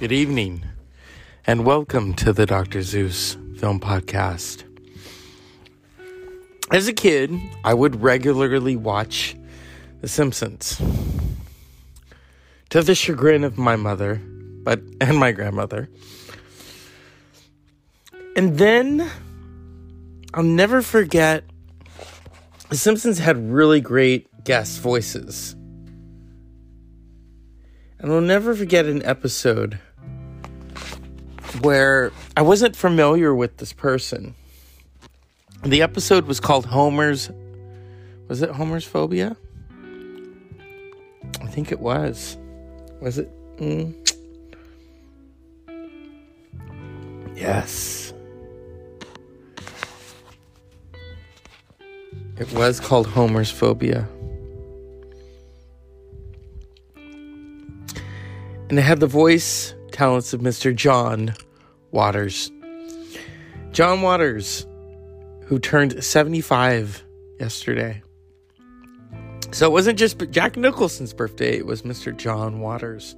Good evening, and welcome to the Dr. Zeus Film Podcast. As a kid, I would regularly watch The Simpsons. To the chagrin of my mother, but and my grandmother. And then I'll never forget The Simpsons had really great guest voices. And I'll never forget an episode where I wasn't familiar with this person. The episode was called Homer's. Was it Homer's Phobia? I think it was. Was it? Mm. Yes. It was called Homer's Phobia. And it had the voice talents of Mr. John Waters. John Waters, who turned 75 yesterday. So it wasn't just Jack Nicholson's birthday, it was Mr. John Waters.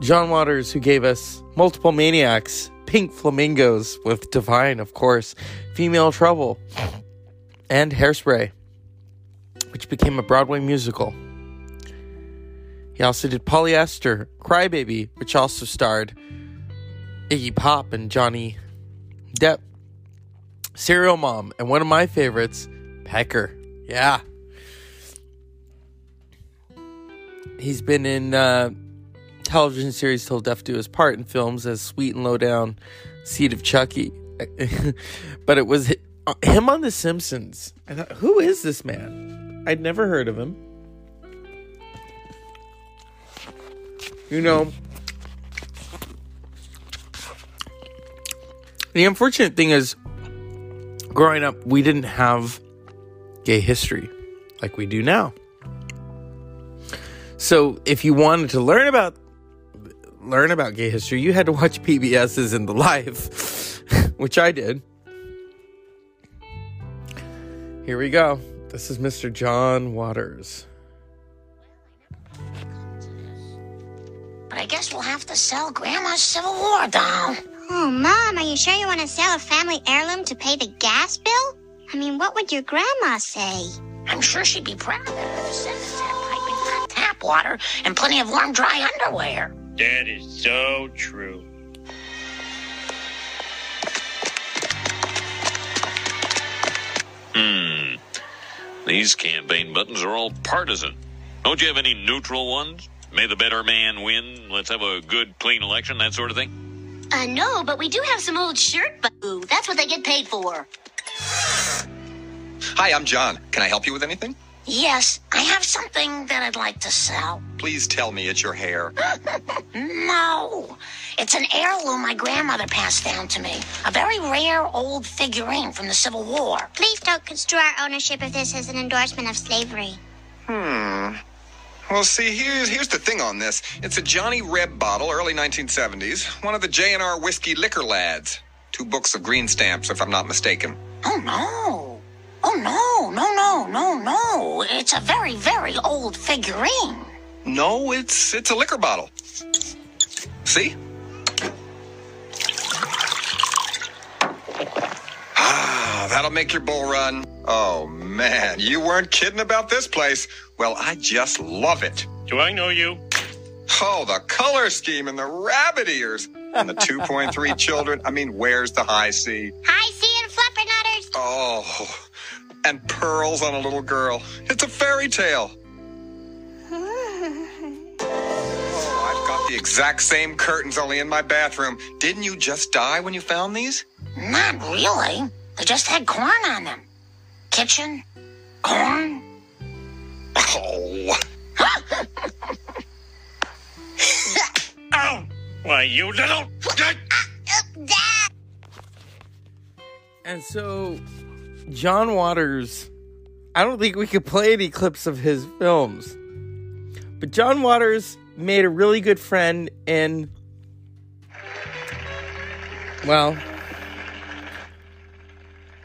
John Waters, who gave us multiple maniacs, pink flamingos with Divine, of course, Female Trouble, and Hairspray, which became a Broadway musical. He also did Polyester, Crybaby, which also starred Iggy Pop and Johnny Depp. Serial Mom, and one of my favorites, Pecker. Yeah. He's been in uh, television series Till Death Do Us Part in films as Sweet and Lowdown, Seed of Chucky. but it was him on The Simpsons. I thought, who is this man? I'd never heard of him. You know, the unfortunate thing is, growing up, we didn't have gay history like we do now. So, if you wanted to learn about learn about gay history, you had to watch PBS's In the Life, which I did. Here we go. This is Mr. John Waters. But I guess we'll have to sell Grandma's Civil War doll. Oh, Mom, are you sure you want to sell a family heirloom to pay the gas bill? I mean, what would your grandma say? I'm sure she'd be proud that her descendants had piping hot tap water and plenty of warm, dry underwear. That is so true. Hmm. These campaign buttons are all partisan. Don't you have any neutral ones? May the better man win. Let's have a good, clean election, that sort of thing. Uh, no, but we do have some old shirt boo. That's what they get paid for. Hi, I'm John. Can I help you with anything? Yes, I have something that I'd like to sell. Please tell me it's your hair. No, it's an heirloom my grandmother passed down to me. A very rare old figurine from the Civil War. Please don't construe our ownership of this as an endorsement of slavery. Hmm. Well, see, here's here's the thing on this. It's a Johnny Reb bottle, early 1970s. One of the J&R whiskey liquor lads. Two books of green stamps, if I'm not mistaken. Oh no. Oh no, no, no, no, no. It's a very, very old figurine. No, it's it's a liquor bottle. See? Ah, that'll make your bull run. Oh man, you weren't kidding about this place. Well, I just love it. Do I know you? Oh, the color scheme and the rabbit ears and the 2.3 children. I mean, where's the high C? Hi, see you fluffernutters. Oh, and pearls on a little girl. It's a fairy tale. Oh, I've got the exact same curtains only in my bathroom. Didn't you just die when you found these? Not really. They just had corn on them. Kitchen, corn. Oh, Oh, why, you little. And so, John Waters, I don't think we could play any clips of his films, but John Waters made a really good friend in, well,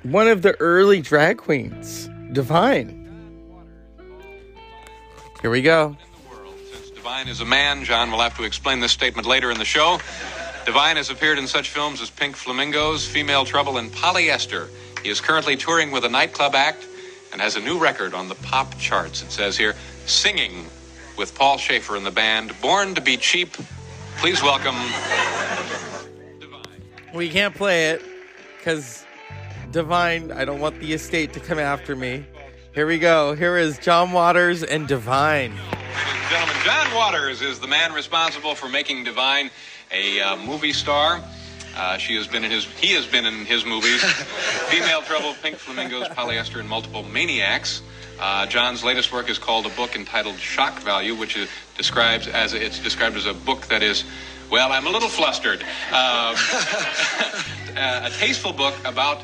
one of the early drag queens, Divine. Here we go. since Divine is a man. John will have to explain this statement later in the show. Divine has appeared in such films as Pink Flamingos, Female Trouble, and Polyester. He is currently touring with a nightclub act and has a new record on the pop charts. It says here, singing with Paul Shaffer and the band, Born to Be Cheap. Please welcome Divine. We can't play it because Divine, I don't want the estate to come after me. Here we go. Here is John Waters and Divine. Ladies and gentlemen, John Waters is the man responsible for making Divine a uh, movie star. Uh, she has been in his. He has been in his movies: Female Trouble, Pink Flamingos, Polyester, and Multiple Maniacs. Uh, John's latest work is called a book entitled Shock Value, which is describes as it's described as a book that is, well, I'm a little flustered. Uh, a tasteful book about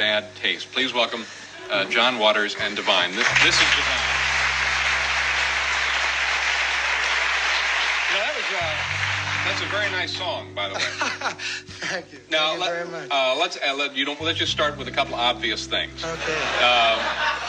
bad taste. Please welcome uh, John Waters and Divine. This, this is Divine. You know, that was, uh, that's a very nice song, by the way. Thank you. Now, Thank you let, very much. Uh, let's uh, let, you don't let's just start with a couple of obvious things. okay. Um,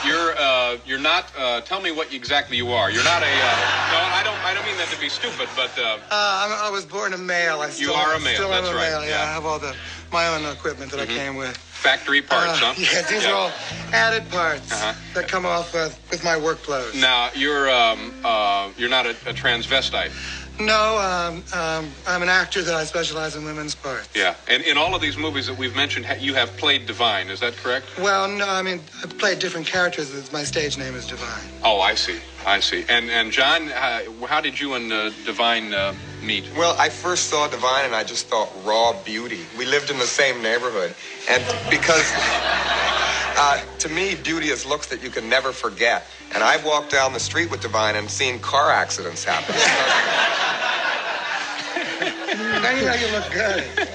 you're uh, you're not. Uh, tell me what exactly you are. You're not a. Uh, no, I don't. I don't mean that to be stupid, but uh, Uh, I'm, I was born a male. I still, you are a male, Still that's am a right, male. Yeah, yeah. Mm-hmm. I have all the my own equipment that I came with. Factory parts, Uh, huh? Yeah, these are all added parts Uh-huh. that come off uh, with my work clothes. Now you're um, uh, you're not a, a transvestite. No, um, um, I'm an actor that I specialize in women's parts. Yeah, and in all of these movies that we've mentioned, you have played Divine. Is that correct? Well, no, I mean, I've played different characters. My stage name is Divine. Oh, I see. I see. And and John, uh, how did you and uh, Divine uh, meet? Well, I first saw Divine and I just thought raw beauty. We lived in the same neighborhood. And because uh, to me, beauty is looks that you can never forget. And I've walked down the street with Divine and seen car accidents happen. now you know you look good.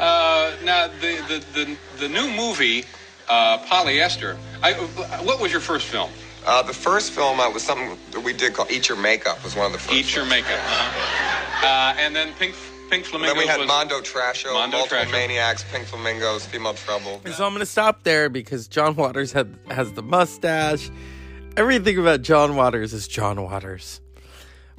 Uh, now the the the, the new movie, uh, Polyester. I, what was your first film? Uh, the first film uh, was something that we did called Eat Your Makeup was one of the first. Eat Your Makeup. Uh-huh. Uh, and then Pink Pink Flamingos. Then we had Mondo Trasho, Mondo Multiple Trasho. Maniacs, Pink Flamingos, Female Trouble. So I'm going to stop there because John Waters had, has the mustache. Everything about John Waters is John Waters.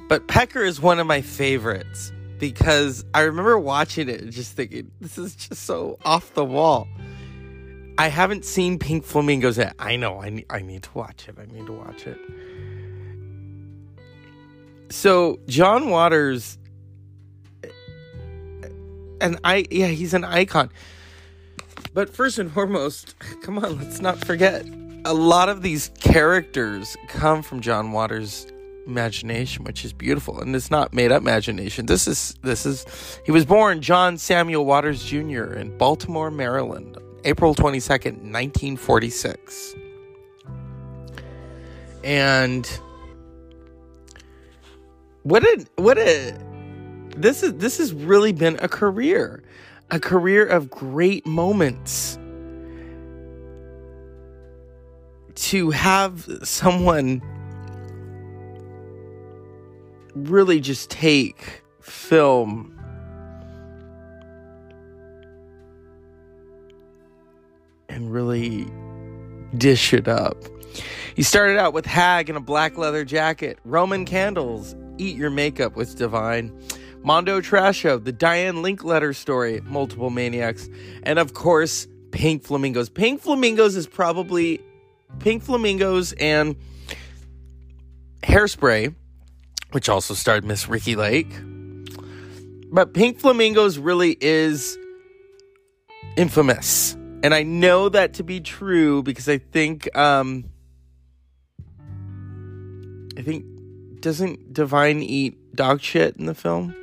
But Pecker is one of my favorites because I remember watching it and just thinking, this is just so off the wall. I haven't seen Pink Flamingos yet. I know, I need, I need to watch it. I need to watch it. So, John Waters, and I, yeah, he's an icon. But first and foremost, come on, let's not forget a lot of these characters come from John Waters' imagination, which is beautiful, and it's not made up imagination. This is this is he was born John Samuel Waters Jr. in Baltimore, Maryland, April twenty second, nineteen forty six, and what a what a this is this has really been a career a career of great moments to have someone really just take film and really dish it up. He started out with Hag in a black leather jacket, Roman candles, Eat Your Makeup with Divine, Mondo Trasho, the Diane Linkletter story, Multiple Maniacs, and of course, Pink Flamingos. Pink Flamingos is probably Pink Flamingos and Hairspray, which also starred Miss Ricki Lake. But Pink Flamingos really is infamous. And I know that to be true because I think um I think doesn't Divine eat dog shit in the film?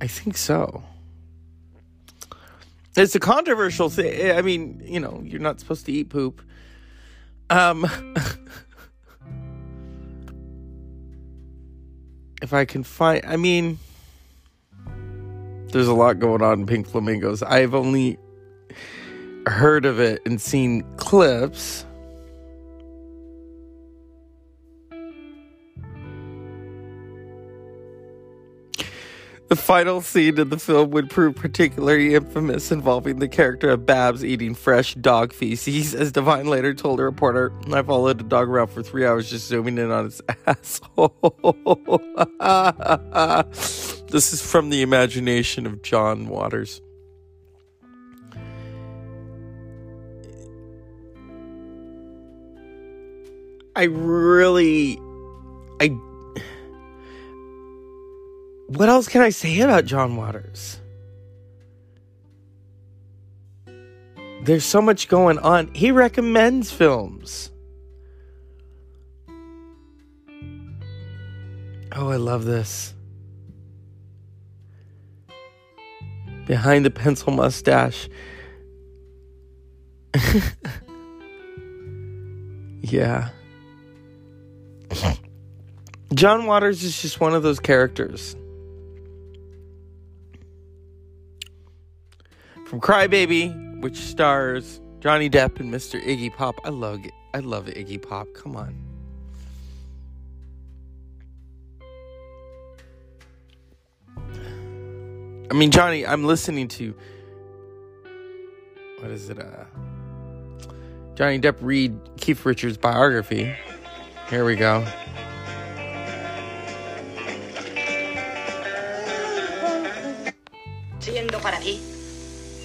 I think so. It's a controversial thing. I mean, you know, you're not supposed to eat poop. Um if I can find I mean there's a lot going on in Pink Flamingos. I've only heard of it and seen clips. The final scene in the film would prove particularly infamous, involving the character of Babs eating fresh dog feces. As Divine later told a reporter, I followed the dog around for three hours just zooming in on its asshole. this is from the imagination of John Waters. I really. I. What else can I say about John Waters? There's so much going on. He recommends films. Oh, I love this. Behind the pencil mustache. yeah. John Waters is just one of those characters. From Crybaby, which stars Johnny Depp and Mr. Iggy Pop. I love. I love Iggy Pop. Come on. I mean, Johnny, I'm listening to what is it? Uh, Johnny Depp read Keith Richards' biography. Here we go.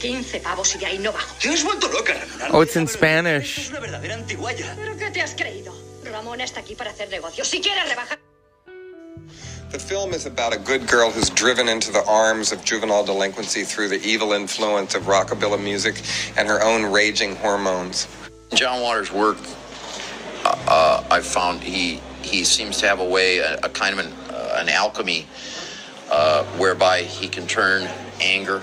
15 pavos y de ahí no bajo. Te has vuelto loca, Ramona. Oh, it's in Spanish. Es una verdadera antiguaya. ¿Pero qué te has creído? Ramón está aquí para hacer negocios. Si quieres rebajar... The film is about a good girl who's driven into the arms of juvenile delinquency through the evil influence of rockabilly music and her own raging hormones. John Waters' work, uh, uh, I've found he he seems to have a way, a, a kind of an, uh, an alchemy, uh, whereby he can turn anger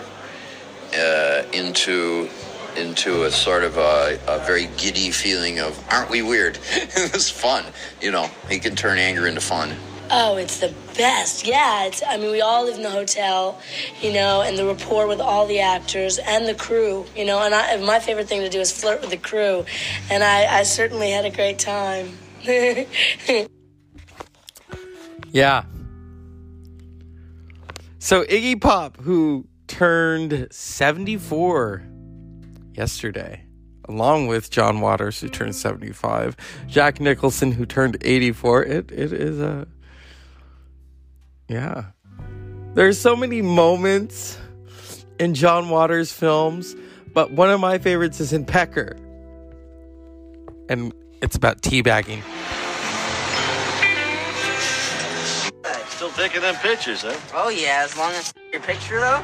uh, into into a sort of a, a very giddy feeling of aren't we weird? it was fun, you know. He can turn anger into fun. Oh, it's the best. Yeah, it's. I mean, we all live in the hotel, you know, and the rapport with all the actors and the crew, you know. And I, my favorite thing to do is flirt with the crew, and I, I certainly had a great time. Yeah. So Iggy Pop, who turned 74 yesterday, along with John Waters, who turned 75, Jack Nicholson, who turned 84. It it is a yeah. There's so many moments in John Waters films, but one of my favorites is in Pecker. And it's about teabagging. Still taking them pictures, huh? Oh, yeah, as long as your picture, though.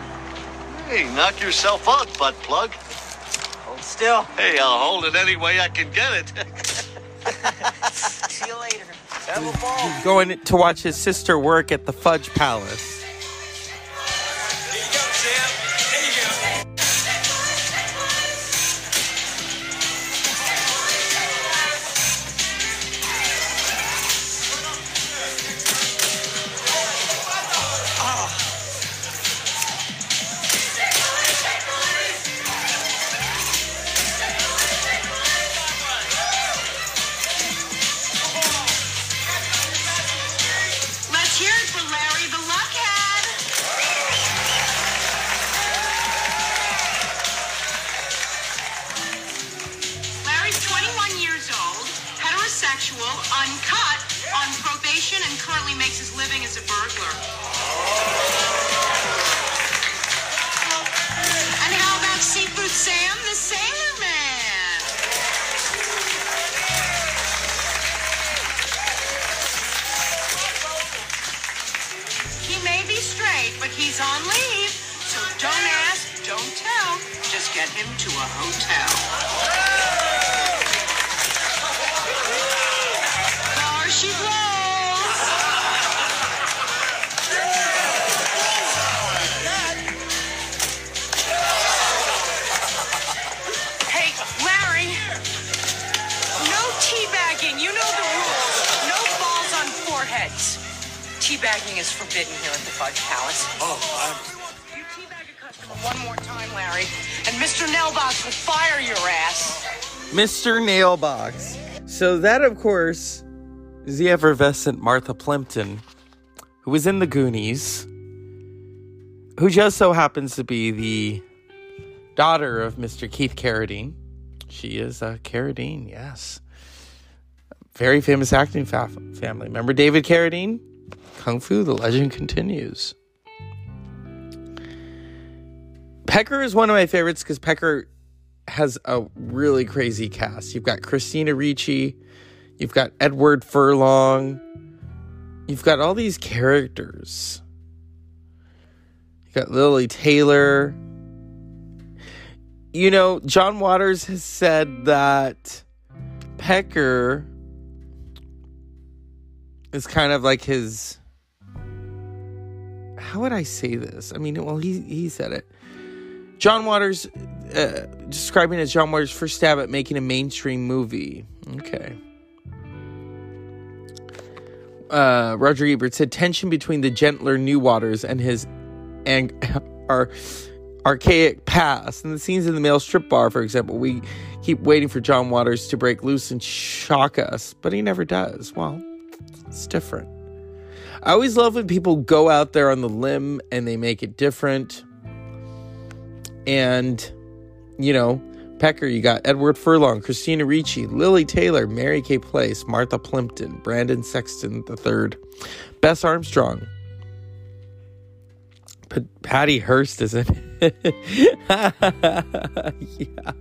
Hey, knock yourself out, butt plug. Hold still. Hey, I'll hold it any way I can get it. See you later. Have a ball. He's going to watch his sister work at the Fudge Palace. On probation, and currently makes his living as a burglar. And how about Seafood Sam, the Sailor Man? He may be straight, but he's on leave. So don't ask, don't tell. Just get him to a hotel. Teabagging is forbidden here at the Fudge Palace. Oh, I'm. You teabag a customer one more time, Larry, and Mr. Nailbox will fire your ass. Mr. Nailbox. So that, of course, is the effervescent Martha Plimpton, who was in the Goonies. who just so happens to be the daughter of Mr. Keith Carradine. She is a Carradine, yes. Very famous acting fa- family. Remember David Carradine? Kung Fu, the legend continues. Pecker is one of my favorites because Pecker has a really crazy cast. You've got Christina Ricci, you've got Edward Furlong, you've got all these characters. You got Lili Taylor. You know, John Waters has said that Pecker is kind of like his how would I say this? I mean, well, he he said it. John Waters uh, describing as John Waters' first stab at making a mainstream movie. Okay. Uh, Roger Ebert said tension between the gentler new Waters and his ang- our archaic past. In the scenes in the male strip bar, for example, we keep waiting for John Waters to break loose and shock us, but he never does. Well, it's different. I always love when people go out there on the limb and they make it different. And, you know, Pecker, you got Edward Furlong, Christina Ricci, Lili Taylor, Mary Kay Place, Martha Plimpton, Brendan Sexton III, Bess Armstrong. But Patty Hearst isn't. yeah.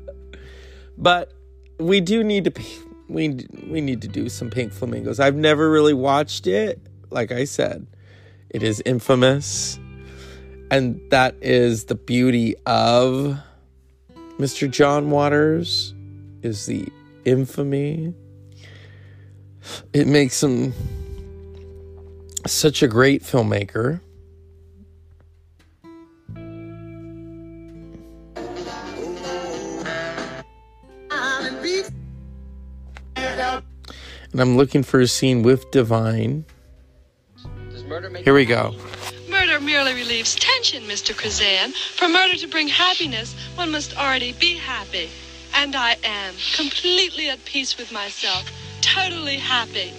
But we do need to we we need to do some Pink Flamingos. I've never really watched it. Like I said, it is infamous. And that is the beauty of Mr. John Waters is the infamy. It makes him such a great filmmaker. And I'm looking for a scene with Divine. Here we go. Murder merely relieves tension, Mr. Krazan. For murder to bring happiness, one must already be happy. And I am completely at peace with myself, totally happy.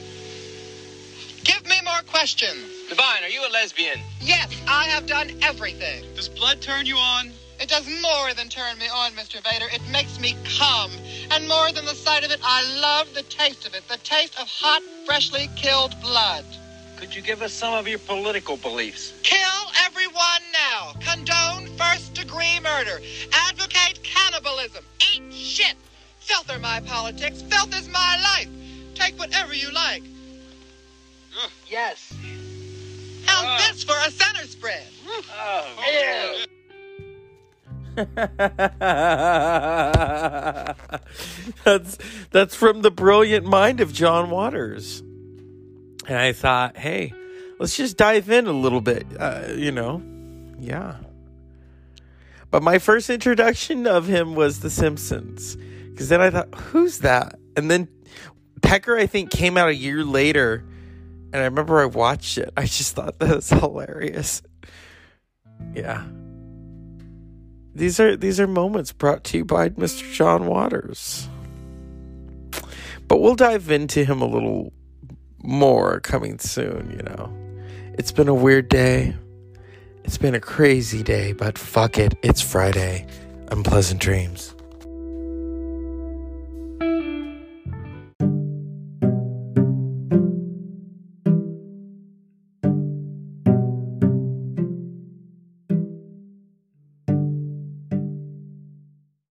Give me more questions. Divine, are you a lesbian? Yes, I have done everything. Does blood turn you on? It does more than turn me on, Mr. Vader. It makes me come. And more than the sight of it, I love the taste of it. The taste of hot, freshly killed blood. Could you give us some of your political beliefs? Kill everyone now. Condone first degree murder. Advocate cannibalism. Eat shit. Filth are my politics. Filth is my life. Take whatever you like. Yes. Ah. How's this for a center spread? Oh, yeah. that's that's from the brilliant mind of John Waters. And I thought, hey, let's just dive in a little bit, uh, you know. Yeah. But my first introduction of him was The Simpsons. Because then I thought, who's that? And then Pecker, I think, came out a year later. And I remember I watched it. I just thought that was hilarious. Yeah. These are these are moments brought to you by Mr. John Waters. But we'll dive into him a little more coming soon, you know. It's been a weird day. It's been a crazy day, but fuck it. It's Friday. Unpleasant dreams.